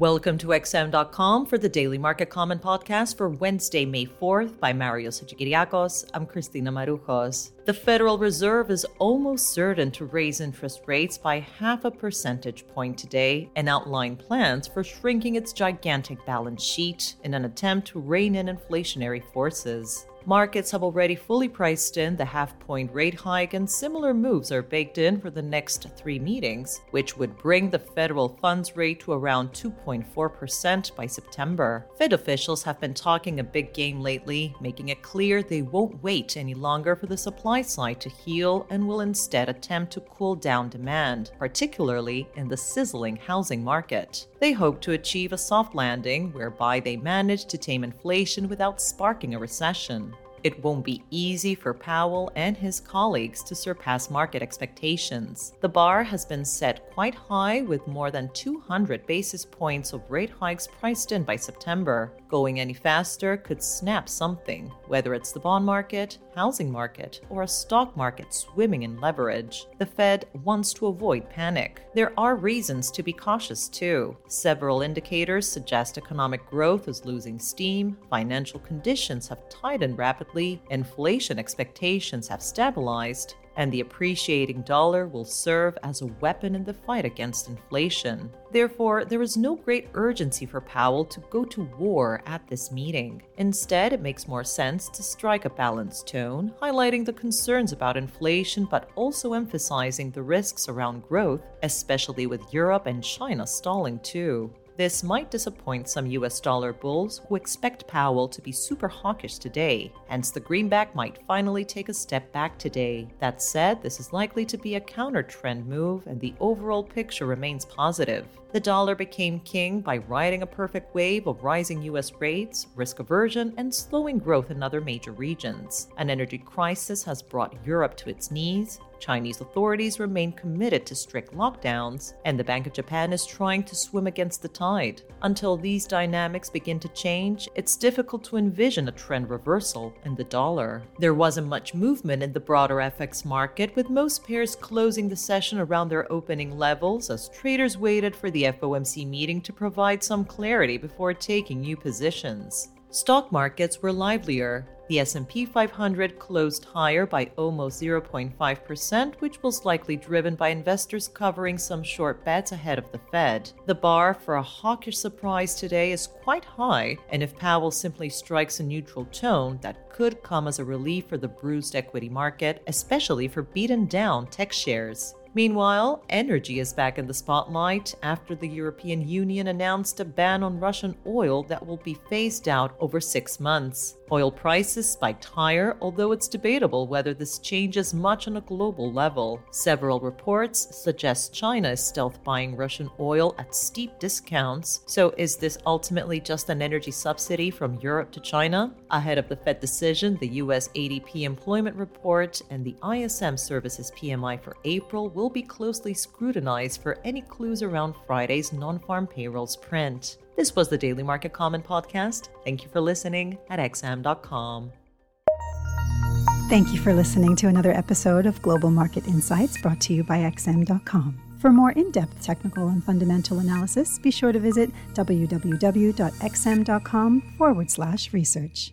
Welcome to XM.com for the Daily Market Comment podcast for Wednesday, May 4th by Mario Hadjikyriacos. I'm Christina Marujos. The Federal Reserve is almost certain to raise interest rates by half a percentage point today and outline plans for shrinking its gigantic balance sheet in an attempt to rein in inflationary forces. Markets have already fully priced in the half point rate hike, and similar moves are baked in for the next three meetings, which would bring the federal funds rate to around 2.4% by September. Fed officials have been talking a big game lately, making it clear they won't wait any longer for the supply side to heal and will instead attempt to cool down demand, particularly in the sizzling housing market. They hope to achieve a soft landing whereby they manage to tame inflation without sparking a recession. It won't be easy for Powell and his colleagues to surpass market expectations. The bar has been set quite high with more than 200 basis points of rate hikes priced in by September. Going any faster could snap something, whether it's the bond market, housing market, or a stock market swimming in leverage. The Fed wants to avoid panic. There are reasons to be cautious too. Several indicators suggest economic growth is losing steam, financial conditions have tightened rapidly inflation expectations have stabilized, and the appreciating dollar will serve as a weapon in the fight against inflation. Therefore, there is no great urgency for Powell to go to war at this meeting. Instead, it makes more sense to strike a balanced tone, highlighting the concerns about inflation but also emphasizing the risks around growth, especially with Europe and China stalling too. This might disappoint some US dollar bulls who expect Powell to be super hawkish today, hence, the greenback might finally take a step back today. That said, this is likely to be a counter trend move, and the overall picture remains positive. The dollar became king by riding a perfect wave of rising US rates, risk aversion, and slowing growth in other major regions. An energy crisis has brought Europe to its knees. Chinese authorities remain committed to strict lockdowns, and the Bank of Japan is trying to swim against the tide. Until these dynamics begin to change, it's difficult to envision a trend reversal in the dollar. There wasn't much movement in the broader FX market, with most pairs closing the session around their opening levels as traders waited for the FOMC meeting to provide some clarity before taking new positions. Stock markets were livelier. The S&P 500 closed higher by almost 0.5%, which was likely driven by investors covering some short bets ahead of the Fed. The bar for a hawkish surprise today is quite high, and if Powell simply strikes a neutral tone, that could come as a relief for the bruised equity market, especially for beaten down tech shares. Meanwhile, energy is back in the spotlight after the European Union announced a ban on Russian oil that will be phased out over six months. Oil prices spiked higher, although it's debatable whether this changes much on a global level. Several reports suggest China is stealth buying Russian oil at steep discounts. So, is this ultimately just an energy subsidy from Europe to China? Ahead of the Fed decision, the US ADP employment report and the ISM services PMI for April will be closely scrutinized for any clues around Friday's non farm payrolls print. This was the Daily Market Comment Podcast. Thank you for listening at xm.com. Thank you for listening to another episode of Global Market Insights brought to you by XM.com. For more in depth technical and fundamental analysis, be sure to visit www.xm.com forward slash research.